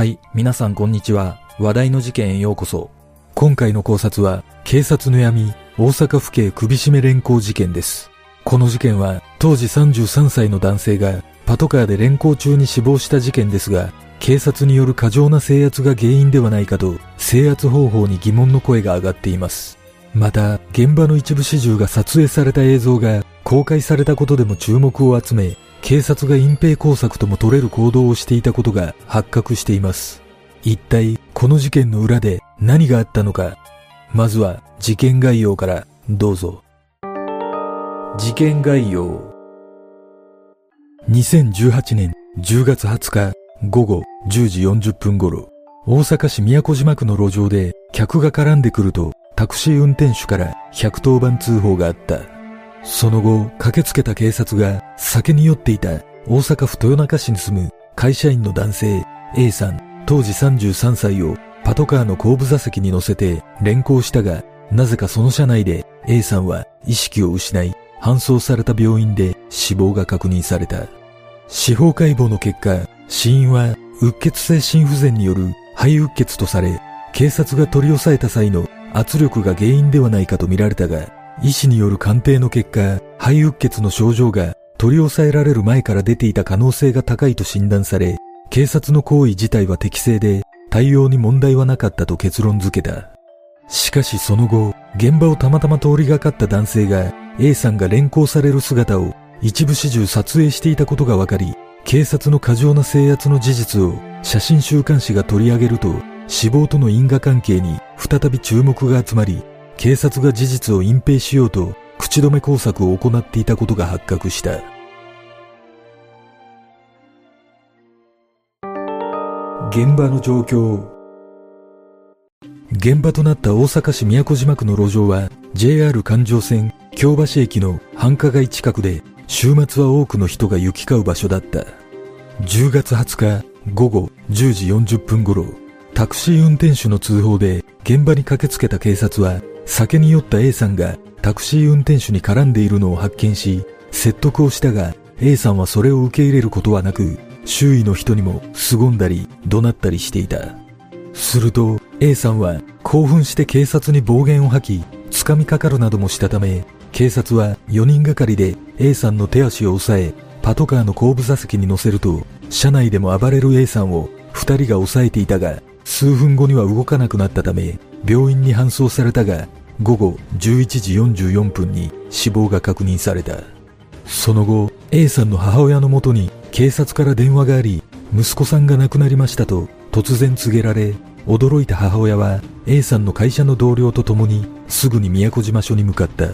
はい、皆さんこんにちは。話題の事件へようこそ。今回の考察は、警察の闇、大阪府警首絞め連行事件です。この事件は、当時33歳の男性が、パトカーで連行中に死亡した事件ですが、警察による過剰な制圧が原因ではないかと、制圧方法に疑問の声が上がっています。また、現場の一部始終が撮影された映像が公開されたことでも注目を集め、警察が隠蔽工作とも取れる行動をしていたことが発覚しています。一体、この事件の裏で何があったのか。まずは、事件概要からどうぞ。事件概要。2018年10月20日午後10時40分頃、大阪市都島区の路上で客が絡んでくるとタクシー運転手から110番通報があった。その後、駆けつけた警察が酒に酔っていた大阪府豊中市に住む会社員の男性 A さん当時33歳をパトカーの後部座席に乗せて連行したが、なぜかその車内で A さんは意識を失い、搬送された病院で死亡が確認された。司法解剖の結果、死因はうっ血性心不全による肺うっ血とされ、警察が取り押さえた際の圧力が原因ではないかと見られたが、医師による鑑定の結果、肺うっ血の症状が取り押さえられる前から出ていた可能性が高いと診断され、警察の行為自体は適正で、対応に問題はなかったと結論付けた。しかしその後、現場をたまたま通りがかった男性が A さんが連行される姿を一部始終撮影していたことが分かり、警察の過剰な制圧の事実を写真週刊誌が取り上げると、死亡との因果関係に再び注目が集まり、警察が事実を隠蔽しようと口止め工作を行っていたことが発覚した。現場の状況現場となった大阪市都島区の路上は JR 環状線京橋駅の繁華街近くで週末は多くの人が行き交う場所だった。10月20日午後10時40分頃、タクシー運転手の通報で現場に駆けつけた警察は酒に酔った A さんがタクシー運転手に絡んでいるのを発見し、説得をしたが A さんはそれを受け入れることはなく、周囲の人にも凄んだり怒鳴ったりしていた。すると A さんは興奮して警察に暴言を吐き、掴みかかるなどもしたため、警察は4人がかりで A さんの手足を押さえ、パトカーの後部座席に乗せると、車内でも暴れる A さんを2人が抑えていたが、数分後には動かなくなったため、病院に搬送されたが、午後11時44分に死亡が確認された。その後、A さんの母親のもとに警察から電話があり、息子さんが亡くなりましたと突然告げられ、驚いた母親は A さんの会社の同僚と共にすぐに宮古島署に向かった。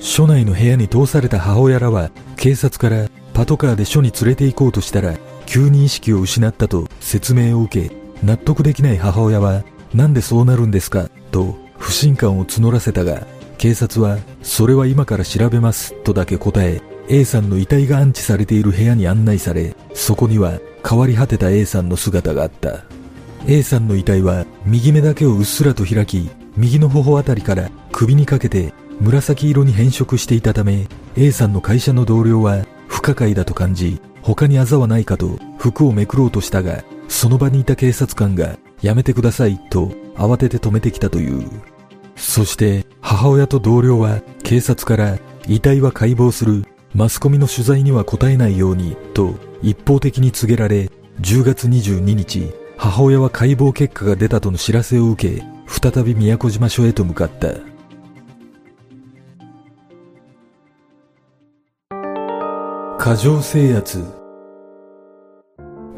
署内の部屋に通された母親らは警察からパトカーで署に連れて行こうとしたら急に意識を失ったと説明を受け納得できない母親はなんでそうなるんですかと不信感を募らせたが警察はそれは今から調べますとだけ答え A さんの遺体が安置されている部屋に案内されそこには変わり果てた A さんの姿があった。A さんの遺体は右目だけをうっすらと開き右の頬あたりから首にかけて紫色に変色していたため A さんの会社の同僚は不可解だと感じ他にあざはないかと服をめくろうとしたがその場にいた警察官がやめてくださいと慌てて止めてきたという。そして母親と同僚は警察から遺体は解剖する。マスコミの取材には答えないようにと一方的に告げられ10月22日母親は解剖結果が出たとの知らせを受け再び宮古島署へと向かった。過剰制圧。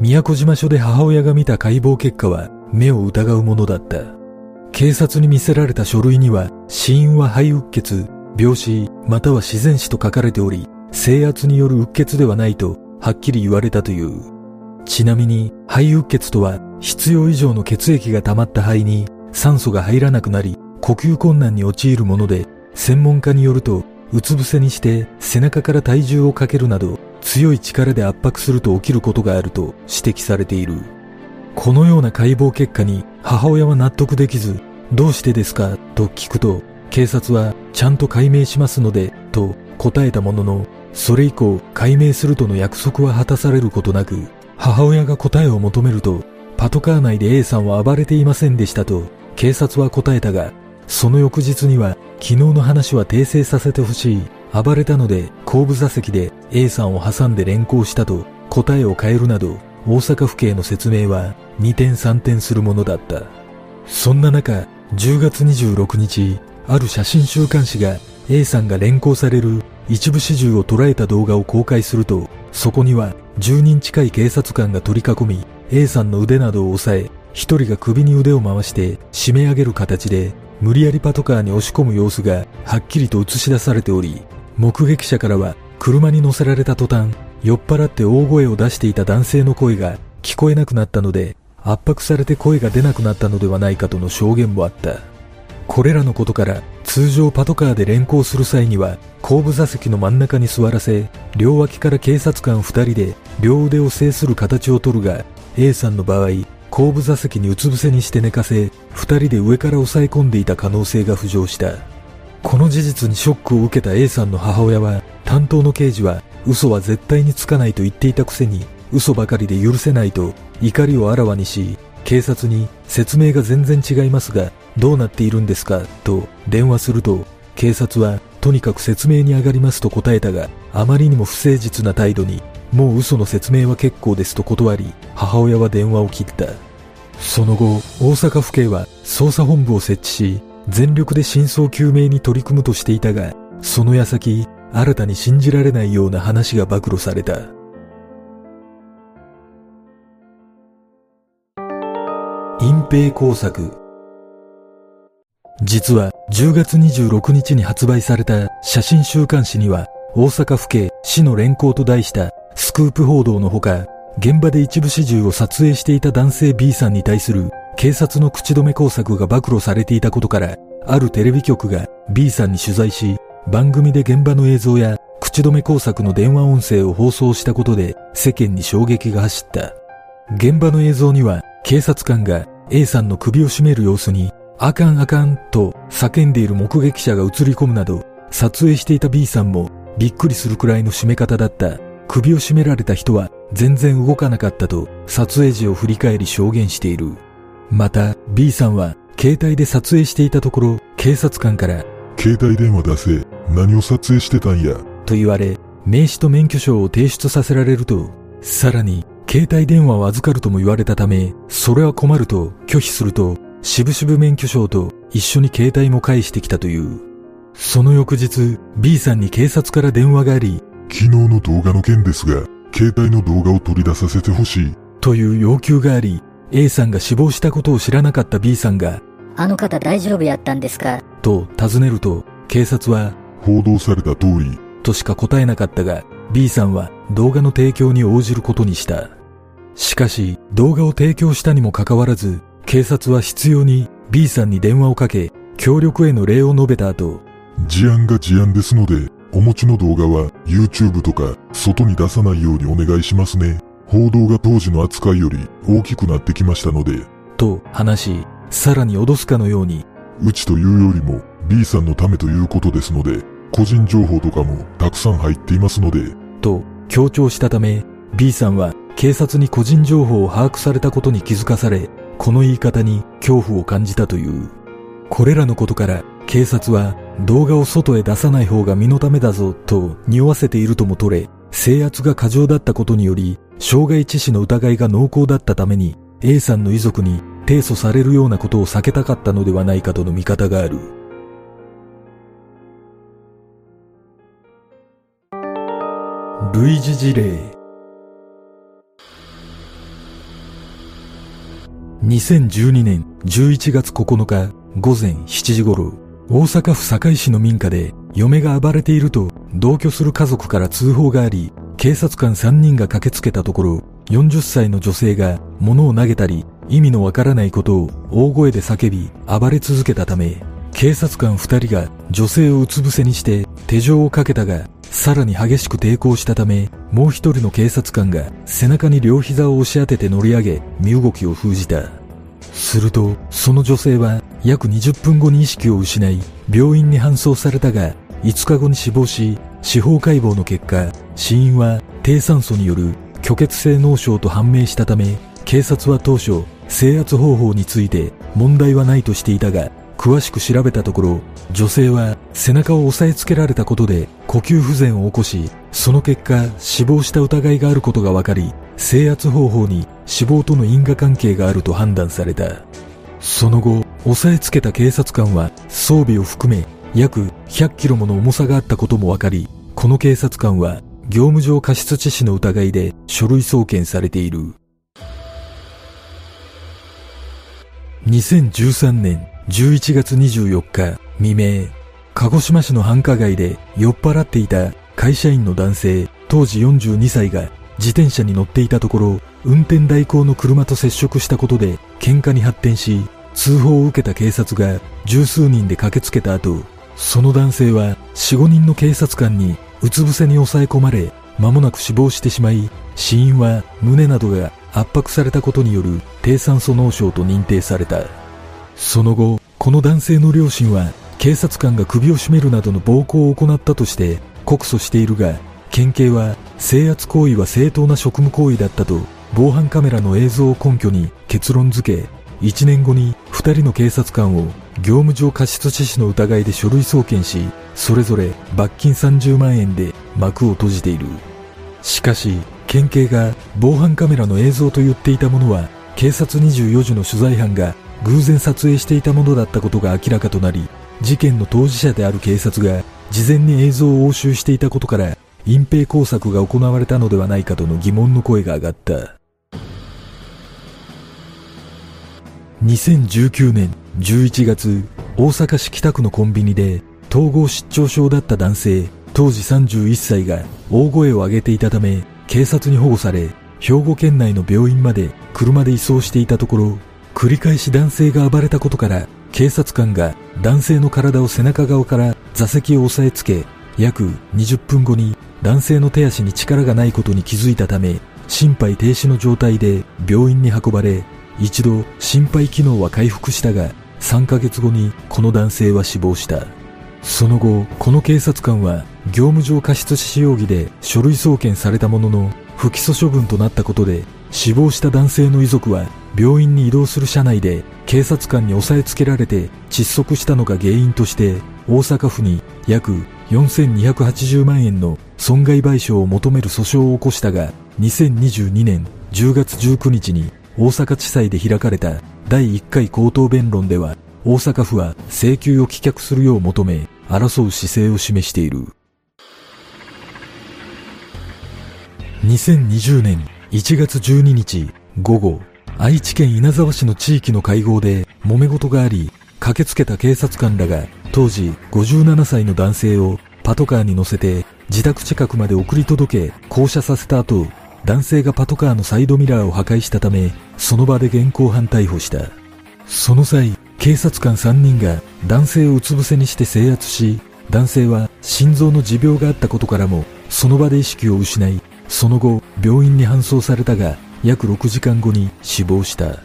宮古島署で母親が見た解剖結果は目を疑うものだった。警察に見せられた書類には死因は肺うっ血病死または自然死と書かれており制圧によるうっ血ではないとはっきり言われたという。ちなみに肺うっ血とは必要以上の血液が溜まった肺に酸素が入らなくなり呼吸困難に陥るもので専門家によるとうつ伏せにして背中から体重をかけるなど強い力で圧迫すると起きることがあると指摘されているこのような解剖結果に母親は納得できずどうしてですか？と聞くと警察はちゃんと解明しますのでと答えたもののそれ以降解明するとの約束は果たされることなく母親が答えを求めるとパトカー内で A さんは暴れていませんでしたと警察は答えたが、その翌日には昨日の話は訂正させてほしい。暴れたので後部座席で A さんを挟んで連行したと答えを変えるなど大阪府警の説明は二転三転するものだった。そんな中、10月26日、ある写真週刊誌が A さんが連行される一部始終を捉えた動画を公開すると、そこには10人近い警察官が取り囲み、A さんの腕などを押さえ、一人が首に腕を回して締め上げる形で、無理やりパトカーに押し込む様子がはっきりと映し出されており、目撃者からは車に乗せられた途端、酔っ払って大声を出していた男性の声が聞こえなくなったので、圧迫されて声が出なくなったのではないかとの証言もあった。これらのことから通常パトカーで連行する際には後部座席の真ん中に座らせ両脇から警察官2人で両腕を制する形をとるが A さんの場合後部座席にうつ伏せにして寝かせ2人で上から押さえ込んでいた可能性が浮上したこの事実にショックを受けた A さんの母親は担当の刑事は嘘は絶対につかないと言っていたくせに嘘ばかりで許せないと怒りをあらわにし警察に説明が全然違いますがどうなっているんですかと電話すると警察はとにかく説明に上がりますと答えたがあまりにも不誠実な態度にもう嘘の説明は結構ですと断り母親は電話を切ったその後大阪府警は捜査本部を設置し全力で真相究明に取り組むとしていたがその矢先新たに信じられないような話が暴露された。隠蔽工作。実は10月26日に発売された写真週刊誌には大阪府警市の連行と題したスクープ報道のほか現場で一部始終を撮影していた男性 B さんに対する警察の口止め工作が暴露されていたことからあるテレビ局が B さんに取材し番組で現場の映像や口止め工作の電話音声を放送したことで世間に衝撃が走った現場の映像には警察官が A さんの首を絞める様子にあかんあかんと叫んでいる目撃者が映り込むなど、撮影していた B さんもびっくりするくらいの締め方だった。首を絞められた人は全然動かなかったと撮影時を振り返り証言している。また B さんは携帯で撮影していたところ警察官から携帯電話出せ何を撮影してたんや？と言われ名刺と免許証を提出させられるとさらに携帯電話を預かるとも言われたためそれは困ると拒否すると渋々免許証と一緒に携帯も返してきたという。その翌日、B さんに警察から電話があり、昨日の動画の件ですが、携帯の動画を取り出させてほしい。という要求があり、A さんが死亡したことを知らなかった B さんが、あの方大丈夫やったんですか？と尋ねると、警察は、報道された通り、としか答えなかったが、B さんは動画の提供に応じることにした。しかし、動画を提供したにもかかわらず、警察は必要に B さんに電話をかけ、協力への礼を述べた後、事案が事案ですので、お持ちの動画は YouTube とか外に出さないようにお願いしますね。報道が当時の扱いより大きくなってきましたので。と話し、さらに脅すかのように。うちというよりも B さんのためということですので、個人情報とかもたくさん入っていますので。と強調したため、B さんは警察に個人情報を把握されたことに気づかされ、この言い方に恐怖を感じたという。これらのことから警察は動画を外へ出さない方が身のためだぞと匂わせているとも取れ、制圧が過剰だったことにより、傷害致死の疑いが濃厚だったために A さんの遺族に提訴されるようなことを避けたかったのではないかとの見方がある。類似事例2012年11月9日午前7時頃、大阪府堺市の民家で嫁が暴れていると同居する家族から通報があり、警察官3人が駆けつけたところ、40歳の女性が物を投げたり、意味のわからないことを大声で叫び、暴れ続けたため、警察官2人が女性をうつ伏せにして手錠をかけたが、さらに激しく抵抗したため、もう一人の警察官が背中に両膝を押し当てて乗り上げ、身動きを封じた。すると、その女性は約20分後に意識を失い、病院に搬送されたが、5日後に死亡し、司法解剖の結果、死因は低酸素による虚血性脳症と判明したため、警察は当初、制圧方法について問題はないとしていたが、詳しく調べたところ、女性は背中を押さえつけられたことで呼吸不全を起こし、その結果死亡した疑いがあることが分かり、制圧方法に死亡との因果関係があると判断された。その後、押さえつけた警察官は装備を含め約100キロもの重さがあったことも分かり、この警察官は業務上過失致死の疑いで書類送検されている。2013年11月24日未明、鹿児島市の繁華街で酔っ払っていた会社員の男性、当時42歳が自転車に乗っていたところ、運転代行の車と接触したことで喧嘩に発展し、通報を受けた警察が十数人で駆けつけた後、その男性は4、5人の警察官にうつ伏せに抑え込まれ、間もなく死亡してしまい、死因は胸などが圧迫されたことによる低酸素脳症と認定された。その後、この男性の両親は警察官が首を絞めるなどの暴行を行ったとして告訴しているが、県警は制圧行為は正当な職務行為だったと防犯カメラの映像を根拠に結論付け、1年後に2人の警察官を業務上過失致死の疑いで書類送検し、それぞれ罰金30万円で幕を閉じている。しかし、県警が防犯カメラの映像と言っていたものは、警察24時の取材班が偶然撮影していたものだったことが明らかとなり、事件の当事者である警察が事前に映像を押収していたことから、隠蔽工作が行われたのではないかとの疑問の声が上がった。2019年11月、大阪市北区のコンビニで統合失調症だった男性、当時31歳が大声を上げていたため、警察に保護され、兵庫県内の病院まで車で移送していたところ、繰り返し男性が暴れたことから、警察官が男性の体を背中側から座席を押さえつけ、約20分後に男性の手足に力がないことに気づいたため、心肺停止の状態で病院に運ばれ、一度心肺機能は回復したが、3ヶ月後にこの男性は死亡した。その後、この警察官は業務上過失致死容疑で書類送検されたものの、不起訴処分となったことで、死亡した男性の遺族は病院に移動する車内で警察官に押さえつけられて窒息したのが原因として大阪府に約4280万円の損害賠償を求める訴訟を起こしたが2022年10月19日に大阪地裁で開かれた第1回口頭弁論では、大阪府は請求を棄却するよう求め、争う姿勢を示している。2020年1月12日午後、愛知県稲沢市の地域の会合で揉め事があり、駆けつけた警察官らが当時57歳の男性をパトカーに乗せて自宅近くまで送り届け降車させた後、男性がパトカーのサイドミラーを破壊したため、その場で現行犯逮捕した。その際、警察官3人が男性をうつ伏せにして制圧し、男性は心臓の持病があったことからも、その場で意識を失い、その後、病院に搬送されたが、約6時間後に死亡した。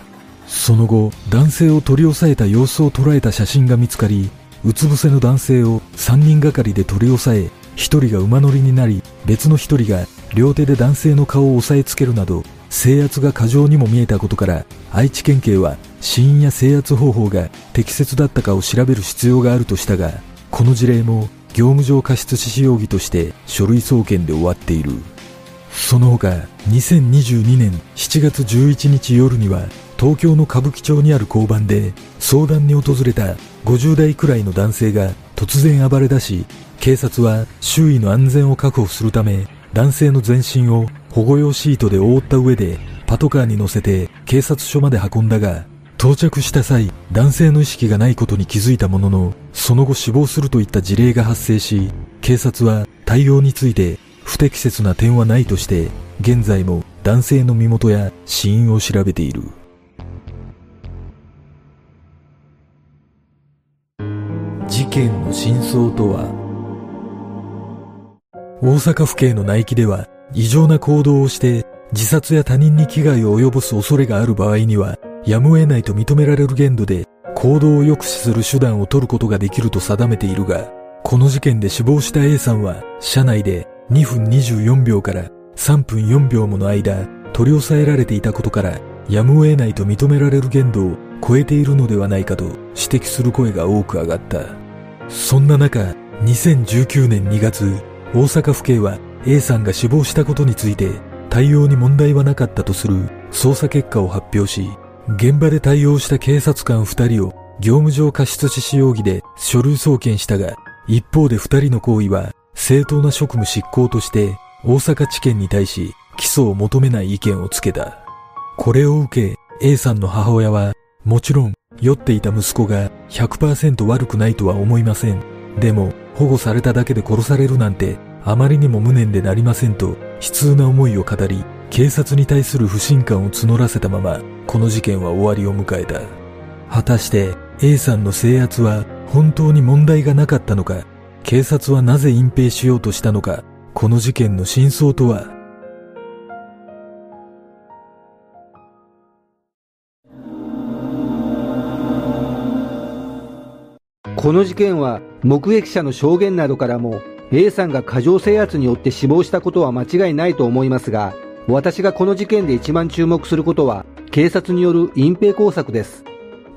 その後、男性を取り押さえた様子を捉えた写真が見つかり、うつ伏せの男性を3人がかりで取り押さえ、1人が馬乗りになり、別の1人が両手で男性の顔を押さえつけるなど、制圧が過剰にも見えたことから、愛知県警は死因や制圧方法が適切だったかを調べる必要があるとしたが、この事例も業務上過失致死容疑として書類送検で終わっている。その他、2022年7月11日夜には、東京の歌舞伎町にある交番で相談に訪れた50代くらいの男性が突然暴れ出し、警察は周囲の安全を確保するため男性の全身を保護用シートで覆った上でパトカーに乗せて警察署まで運んだが到着した際男性の意識がないことに気づいたもののその後死亡するといった事例が発生し警察は対応について不適切な点はないとして現在も男性の身元や死因を調べている。事件の真相とは大阪府警の内規では異常な行動をして自殺や他人に危害を及ぼす恐れがある場合にはやむを得ないと認められる限度で行動を抑止する手段を取ることができると定めているがこの事件で死亡した A さんは車内で2分24秒から3分4秒もの間取り押さえられていたことからやむを得ないと認められる限度を超えているのではないかと指摘する声が多く上がった。そんな中、2019年2月、大阪府警は A さんが死亡したことについて対応に問題はなかったとする捜査結果を発表し、現場で対応した警察官2人を業務上過失致死容疑で書類送検したが、一方で2人の行為は正当な職務執行として大阪地検に対し起訴を求めない意見をつけた。これを受け A さんの母親はもちろん酔っていた息子が100%悪くないとは思いません。でも保護されただけで殺されるなんてあまりにも無念でなりませんと悲痛な思いを語り警察に対する不信感を募らせたままこの事件は終わりを迎えた。果たして A さんの制圧は本当に問題がなかったのか警察はなぜ隠蔽しようとしたのかこの事件の真相とは？この事件は目撃者の証言などからも A さんが過剰制圧によって死亡したことは間違いないと思いますが私がこの事件で一番注目することは警察による隠蔽工作です。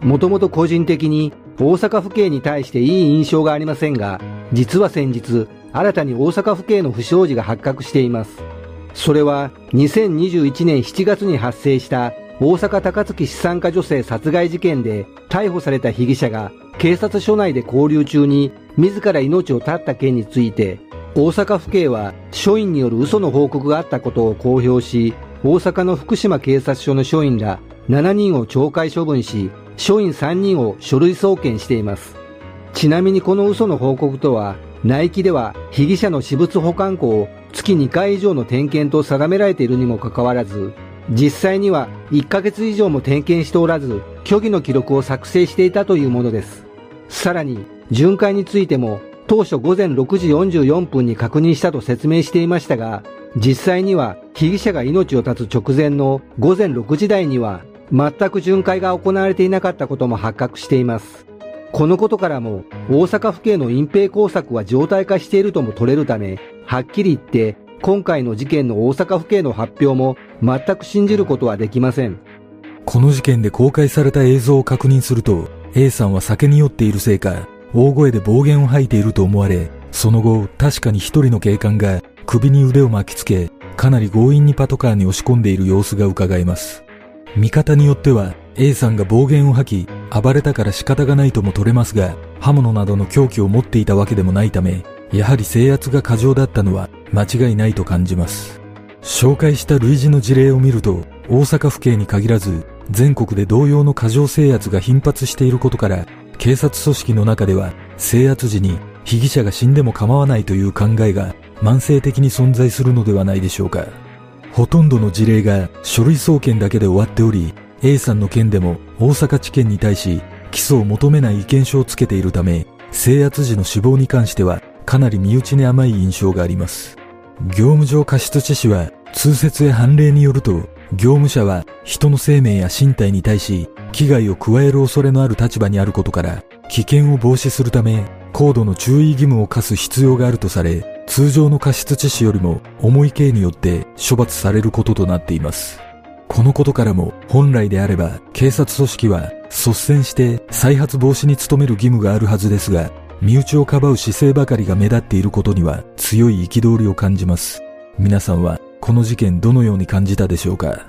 もともと個人的に大阪府警に対していい印象がありませんが、実は先日、新たに大阪府警の不祥事が発覚しています。それは2021年7月に発生した大阪高槻資産家女性殺害事件で逮捕された被疑者が警察署内で交流中に自ら命を絶った件について大阪府警は署員による嘘の報告があったことを公表し大阪の福島警察署の署員ら7人を懲戒処分し署員3人を書類送検しています。ちなみにこの嘘の報告とは内規では被疑者の私物保管庫を月2回以上の点検と定められているにもかかわらず実際には1ヶ月以上も点検しておらず虚偽の記録を作成していたというものです。さらに巡回についても当初午前6時44分に確認したと説明していましたが実際には被疑者が命を絶つ直前の午前6時台には全く巡回が行われていなかったことも発覚しています。このことからも大阪府警の隠蔽工作は常態化しているとも取れるため、はっきり言って今回の事件の大阪府警の発表も全く信じることはできません。この事件で公開された映像を確認すると、A さんは酒に酔っているせいか、大声で暴言を吐いていると思われ、その後、確かに一人の警官が首に腕を巻きつけ、かなり強引にパトカーに押し込んでいる様子が伺えます。見方によっては A さんが暴言を吐き暴れたから仕方がないとも取れますが刃物などの凶器を持っていたわけでもないためやはり制圧が過剰だったのは間違いないと感じます紹介した類似の事例を見ると大阪府警に限らず全国で同様の過剰制圧が頻発していることから警察組織の中では制圧時に被疑者が死んでも構わないという考えが慢性的に存在するのではないでしょうかほとんどの事例が書類送検だけで終わっており、A さんの件でも大阪地検に対し起訴を求めない意見書をつけているため、制圧時の死亡に関してはかなり身内に甘い印象があります。業務上過失致死は通説や判例によると、業務者は人の生命や身体に対し危害を加える恐れのある立場にあることから危険を防止するため高度の注意義務を課す必要があるとされ通常の過失致死よりも重い刑によって処罰されることとなっています。このことからも本来であれば警察組織は率先して再発防止に努める義務があるはずですが、身内をかばう姿勢ばかりが目立っていることには強い憤りを感じます。皆さんはこの事件どのように感じたでしょうか？